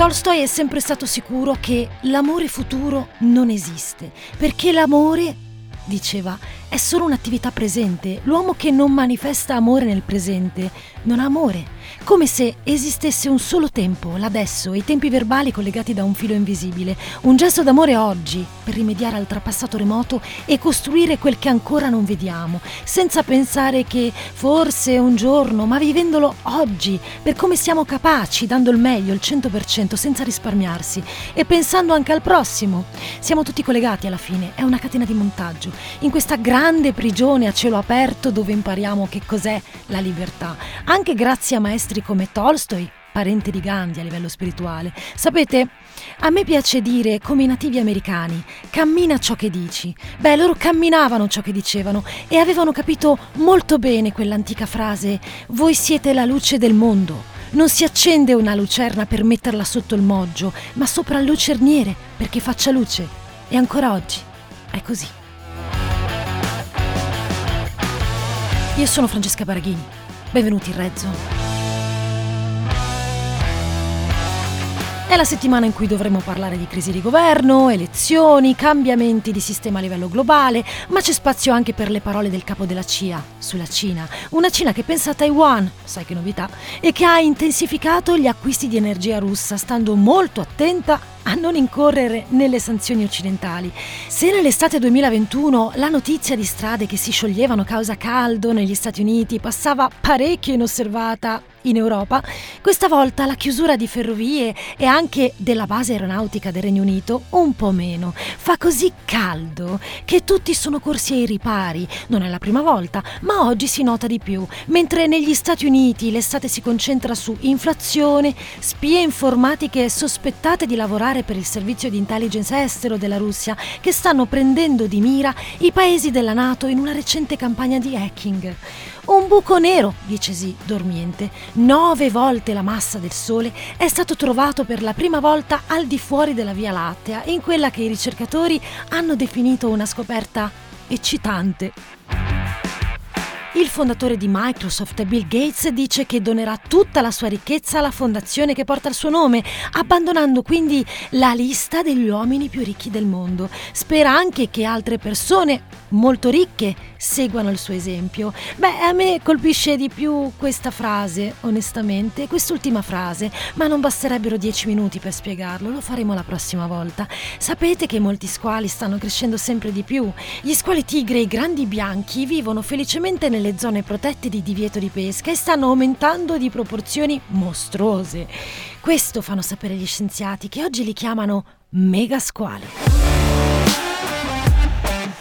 Tolstoi è sempre stato sicuro che l'amore futuro non esiste, perché l'amore, diceva, è solo un'attività presente. L'uomo che non manifesta amore nel presente non ha amore come se esistesse un solo tempo, l'adesso, i tempi verbali collegati da un filo invisibile, un gesto d'amore oggi per rimediare al trapassato remoto e costruire quel che ancora non vediamo, senza pensare che forse un giorno, ma vivendolo oggi, per come siamo capaci, dando il meglio, il 100%, senza risparmiarsi e pensando anche al prossimo. Siamo tutti collegati alla fine, è una catena di montaggio, in questa grande prigione a cielo aperto dove impariamo che cos'è la libertà, anche grazie a maestri maestri come Tolstoi, parente di Gandhi a livello spirituale. Sapete, a me piace dire, come i nativi americani, cammina ciò che dici. Beh, loro camminavano ciò che dicevano e avevano capito molto bene quell'antica frase, voi siete la luce del mondo. Non si accende una lucerna per metterla sotto il moggio, ma sopra il lucerniere perché faccia luce. E ancora oggi è così. Io sono Francesca Baraghini. Benvenuti in Rezzo. È la settimana in cui dovremo parlare di crisi di governo, elezioni, cambiamenti di sistema a livello globale, ma c'è spazio anche per le parole del capo della CIA sulla Cina. Una Cina che pensa a Taiwan, sai che novità, e che ha intensificato gli acquisti di energia russa, stando molto attenta a non incorrere nelle sanzioni occidentali. Se nell'estate 2021 la notizia di strade che si scioglievano causa caldo negli Stati Uniti passava parecchio inosservata in Europa, questa volta la chiusura di ferrovie e anche della base aeronautica del Regno Unito un po' meno. Fa così caldo che tutti sono corsi ai ripari. Non è la prima volta, ma oggi si nota di più. Mentre negli Stati Uniti l'estate si concentra su inflazione, spie informatiche sospettate di lavorare lavorare per il servizio di intelligence estero della Russia che stanno prendendo di mira i paesi della Nato in una recente campagna di hacking. Un buco nero, dice sì, dormiente, nove volte la massa del Sole, è stato trovato per la prima volta al di fuori della Via Lattea, in quella che i ricercatori hanno definito una scoperta eccitante. Il fondatore di Microsoft, Bill Gates, dice che donerà tutta la sua ricchezza alla fondazione che porta il suo nome, abbandonando quindi la lista degli uomini più ricchi del mondo. Spera anche che altre persone molto ricche seguano il suo esempio. Beh, a me colpisce di più questa frase, onestamente, quest'ultima frase, ma non basterebbero dieci minuti per spiegarlo, lo faremo la prossima volta. Sapete che molti squali stanno crescendo sempre di più. Gli squali tigre e i grandi bianchi vivono felicemente nel nelle zone protette di divieto di pesca e stanno aumentando di proporzioni mostruose. Questo fanno sapere gli scienziati che oggi li chiamano megasquali.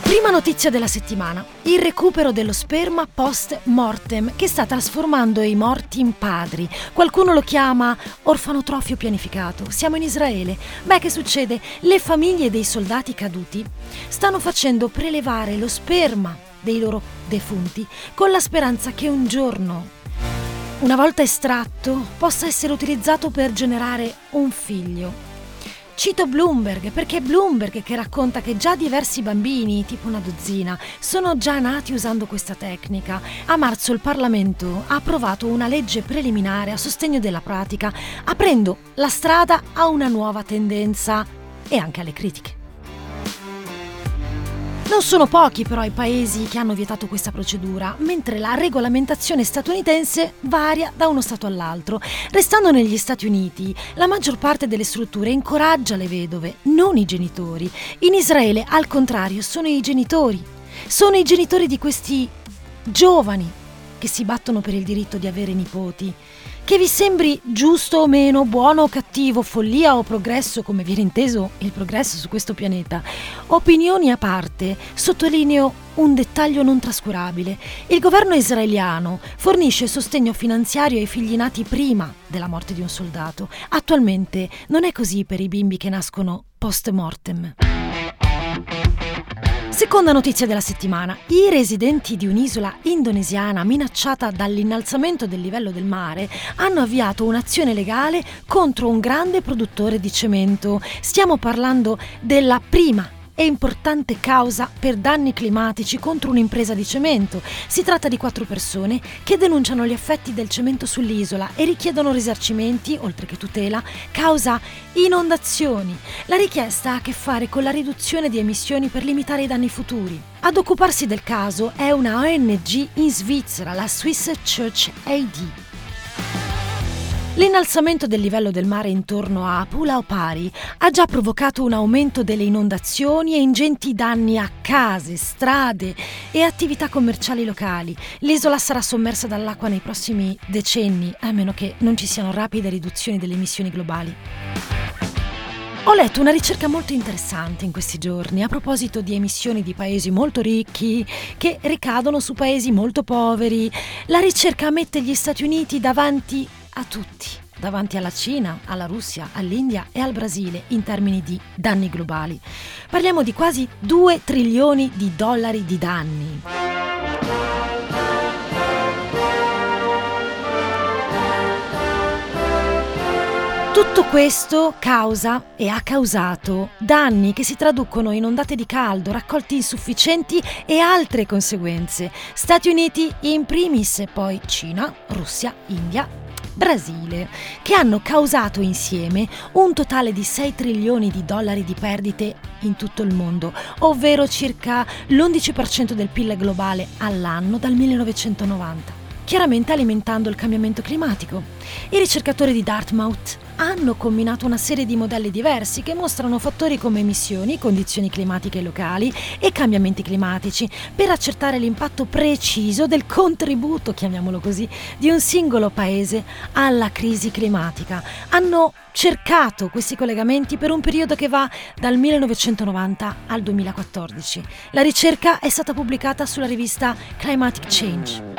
Prima notizia della settimana, il recupero dello sperma post mortem che sta trasformando i morti in padri. Qualcuno lo chiama orfanotrofio pianificato. Siamo in Israele. Beh, che succede? Le famiglie dei soldati caduti stanno facendo prelevare lo sperma dei loro defunti, con la speranza che un giorno, una volta estratto, possa essere utilizzato per generare un figlio. Cito Bloomberg perché è Bloomberg che racconta che già diversi bambini, tipo una dozzina, sono già nati usando questa tecnica. A marzo il Parlamento ha approvato una legge preliminare a sostegno della pratica, aprendo la strada a una nuova tendenza e anche alle critiche. Non sono pochi però i paesi che hanno vietato questa procedura, mentre la regolamentazione statunitense varia da uno Stato all'altro. Restando negli Stati Uniti, la maggior parte delle strutture incoraggia le vedove, non i genitori. In Israele, al contrario, sono i genitori. Sono i genitori di questi giovani che si battono per il diritto di avere nipoti. Che vi sembri giusto o meno, buono o cattivo, follia o progresso, come viene inteso il progresso su questo pianeta, opinioni a parte, sottolineo un dettaglio non trascurabile. Il governo israeliano fornisce sostegno finanziario ai figli nati prima della morte di un soldato. Attualmente non è così per i bimbi che nascono post mortem. Seconda notizia della settimana. I residenti di un'isola indonesiana minacciata dall'innalzamento del livello del mare hanno avviato un'azione legale contro un grande produttore di cemento. Stiamo parlando della prima e importante causa per danni climatici contro un'impresa di cemento. Si tratta di quattro persone che denunciano gli effetti del cemento sull'isola e richiedono risarcimenti, oltre che tutela, causa inondazioni. La richiesta ha a che fare con la riduzione di emissioni per limitare i danni futuri. Ad occuparsi del caso è una ONG in Svizzera, la Swiss Church AD. L'innalzamento del livello del mare intorno a Pulaopari ha già provocato un aumento delle inondazioni e ingenti danni a case, strade e attività commerciali locali. L'isola sarà sommersa dall'acqua nei prossimi decenni, a meno che non ci siano rapide riduzioni delle emissioni globali. Ho letto una ricerca molto interessante in questi giorni a proposito di emissioni di paesi molto ricchi che ricadono su paesi molto poveri. La ricerca mette gli Stati Uniti davanti a tutti, davanti alla Cina, alla Russia, all'India e al Brasile in termini di danni globali. Parliamo di quasi 2 trilioni di dollari di danni. Tutto questo causa e ha causato danni che si traducono in ondate di caldo, raccolti insufficienti e altre conseguenze. Stati Uniti in primis, poi Cina, Russia, India Brasile, che hanno causato insieme un totale di 6 trilioni di dollari di perdite in tutto il mondo, ovvero circa l'11% del PIL globale all'anno dal 1990 chiaramente alimentando il cambiamento climatico. I ricercatori di Dartmouth hanno combinato una serie di modelli diversi che mostrano fattori come emissioni, condizioni climatiche locali e cambiamenti climatici per accertare l'impatto preciso del contributo, chiamiamolo così, di un singolo paese alla crisi climatica. Hanno cercato questi collegamenti per un periodo che va dal 1990 al 2014. La ricerca è stata pubblicata sulla rivista Climatic Change.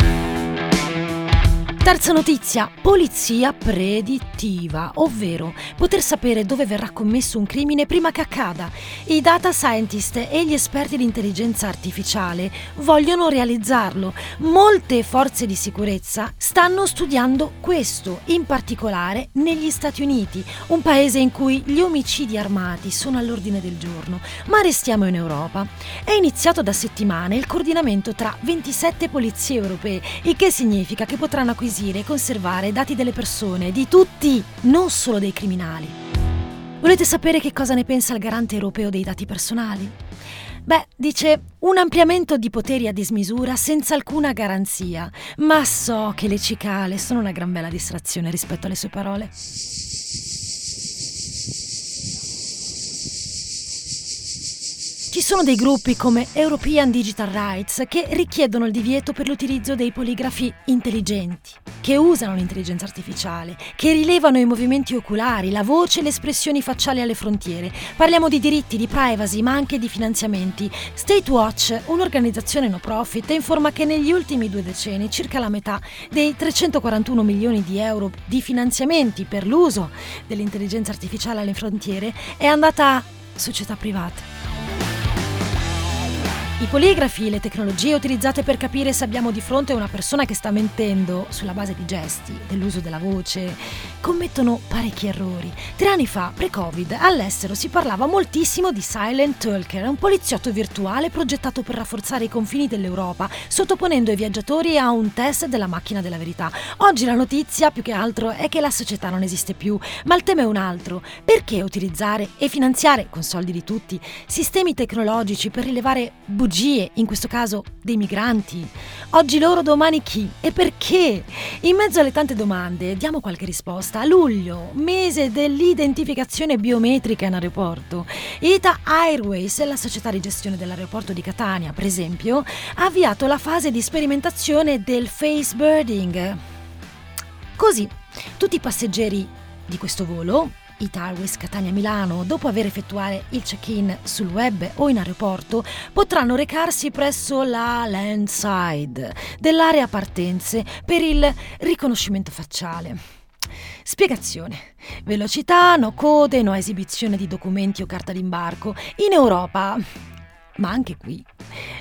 Terza notizia, polizia predittiva, ovvero poter sapere dove verrà commesso un crimine prima che accada. I data scientist e gli esperti di intelligenza artificiale vogliono realizzarlo. Molte forze di sicurezza stanno studiando questo, in particolare negli Stati Uniti, un paese in cui gli omicidi armati sono all'ordine del giorno. Ma restiamo in Europa. È iniziato da settimane il coordinamento tra 27 polizie europee, il che significa che potranno acquisire acquisire e conservare dati delle persone, di tutti, non solo dei criminali. Volete sapere che cosa ne pensa il garante europeo dei dati personali? Beh, dice un ampliamento di poteri a dismisura senza alcuna garanzia, ma so che le cicale sono una gran bella distrazione rispetto alle sue parole. Ci sono dei gruppi come European Digital Rights che richiedono il divieto per l'utilizzo dei poligrafi intelligenti, che usano l'intelligenza artificiale, che rilevano i movimenti oculari, la voce e le espressioni facciali alle frontiere. Parliamo di diritti, di privacy, ma anche di finanziamenti. State Watch, un'organizzazione no profit, informa che negli ultimi due decenni circa la metà dei 341 milioni di euro di finanziamenti per l'uso dell'intelligenza artificiale alle frontiere è andata a società private. I poligrafi, le tecnologie utilizzate per capire se abbiamo di fronte una persona che sta mentendo sulla base di gesti, dell'uso della voce, commettono parecchi errori. Tre anni fa, pre-Covid, all'estero si parlava moltissimo di Silent Talker, un poliziotto virtuale progettato per rafforzare i confini dell'Europa, sottoponendo i viaggiatori a un test della macchina della verità. Oggi la notizia, più che altro, è che la società non esiste più, ma il tema è un altro. Perché utilizzare e finanziare, con soldi di tutti, sistemi tecnologici per rilevare bugie bugie, in questo caso dei migranti. Oggi loro, domani chi? E perché? In mezzo alle tante domande diamo qualche risposta. A luglio, mese dell'identificazione biometrica in aeroporto, Ita Airways, la società di gestione dell'aeroporto di Catania, per esempio, ha avviato la fase di sperimentazione del face birding. Così, tutti i passeggeri di questo volo Italways Catania-Milano, dopo aver effettuato il check-in sul web o in aeroporto, potranno recarsi presso la landside dell'area partenze per il riconoscimento facciale. Spiegazione. Velocità, no code, no esibizione di documenti o carta d'imbarco. In Europa Ma anche qui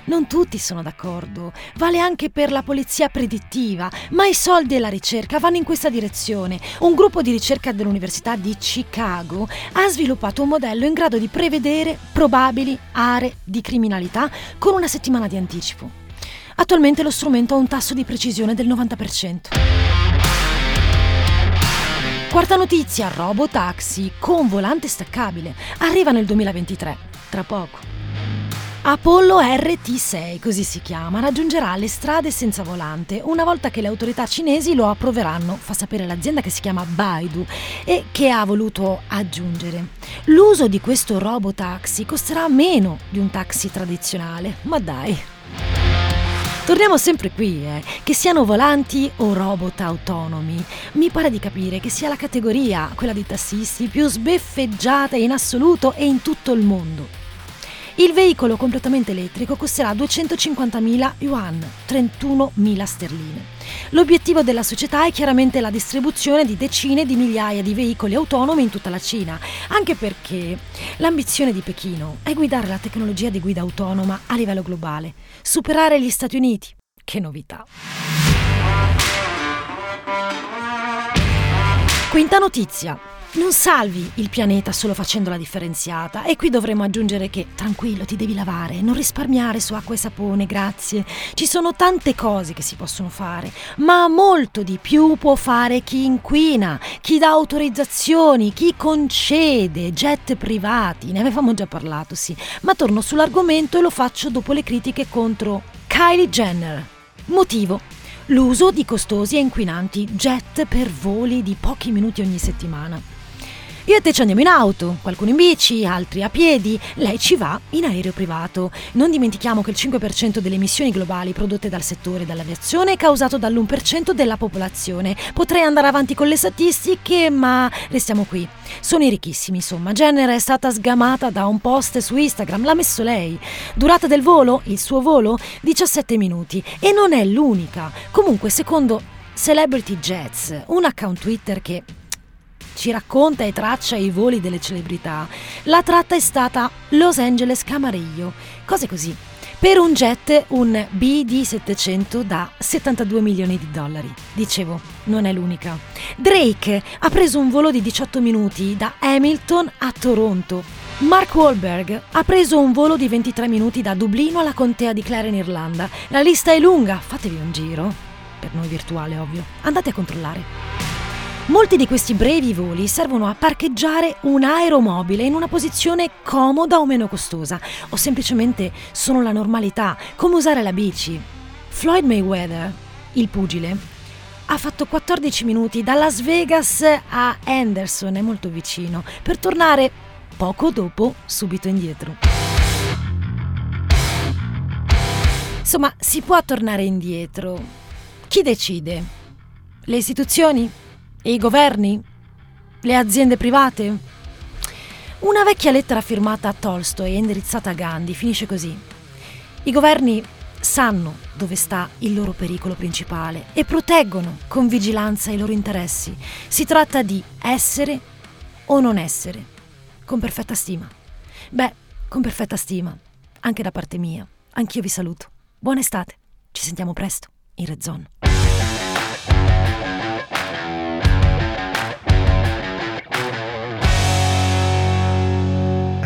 non tutti sono d'accordo, vale anche per la polizia predittiva, ma i soldi e la ricerca vanno in questa direzione. Un gruppo di ricerca dell'Università di Chicago ha sviluppato un modello in grado di prevedere probabili aree di criminalità con una settimana di anticipo. Attualmente lo strumento ha un tasso di precisione del 90%. Quarta notizia, robotaxi con volante staccabile. Arriva nel 2023, tra poco. Apollo RT6, così si chiama, raggiungerà le strade senza volante una volta che le autorità cinesi lo approveranno, fa sapere l'azienda che si chiama Baidu e che ha voluto aggiungere. L'uso di questo robotaxi costerà meno di un taxi tradizionale, ma dai. Torniamo sempre qui, eh. che siano volanti o robot autonomi. Mi pare di capire che sia la categoria, quella di tassisti, più sbeffeggiata in assoluto e in tutto il mondo. Il veicolo completamente elettrico costerà 250.000 yuan, 31.000 sterline. L'obiettivo della società è chiaramente la distribuzione di decine di migliaia di veicoli autonomi in tutta la Cina, anche perché l'ambizione di Pechino è guidare la tecnologia di guida autonoma a livello globale, superare gli Stati Uniti. Che novità! Quinta notizia. Non salvi il pianeta solo facendo la differenziata e qui dovremmo aggiungere che tranquillo ti devi lavare, non risparmiare su acqua e sapone, grazie. Ci sono tante cose che si possono fare, ma molto di più può fare chi inquina, chi dà autorizzazioni, chi concede jet privati. Ne avevamo già parlato, sì, ma torno sull'argomento e lo faccio dopo le critiche contro Kylie Jenner. Motivo l'uso di costosi e inquinanti jet per voli di pochi minuti ogni settimana. Io e te ci andiamo in auto, qualcuno in bici, altri a piedi, lei ci va in aereo privato. Non dimentichiamo che il 5% delle emissioni globali prodotte dal settore dell'aviazione è causato dall'1% della popolazione. Potrei andare avanti con le statistiche, ma restiamo qui. Sono i ricchissimi, insomma. Jenner è stata sgamata da un post su Instagram, l'ha messo lei. Durata del volo, il suo volo, 17 minuti. E non è l'unica. Comunque, secondo Celebrity Jets, un account Twitter che ci racconta e traccia i voli delle celebrità, la tratta è stata Los Angeles Camarillo, cose così. Per un jet un BD700 da 72 milioni di dollari. Dicevo, non è l'unica. Drake ha preso un volo di 18 minuti da Hamilton a Toronto. Mark Wahlberg ha preso un volo di 23 minuti da Dublino alla contea di Clare in Irlanda. La lista è lunga, fatevi un giro. Per noi virtuale, ovvio. Andate a controllare. Molti di questi brevi voli servono a parcheggiare un aeromobile in una posizione comoda o meno costosa, o semplicemente sono la normalità, come usare la bici. Floyd Mayweather, il pugile, ha fatto 14 minuti da Las Vegas a Anderson, è molto vicino, per tornare poco dopo subito indietro. Insomma, si può tornare indietro. Chi decide? Le istituzioni? E i governi? Le aziende private? Una vecchia lettera firmata a Tolstoi e indirizzata a Gandhi finisce così. I governi sanno dove sta il loro pericolo principale e proteggono con vigilanza i loro interessi. Si tratta di essere o non essere, con perfetta stima. Beh, con perfetta stima, anche da parte mia. Anch'io vi saluto. Buona estate. Ci sentiamo presto in Red Zone.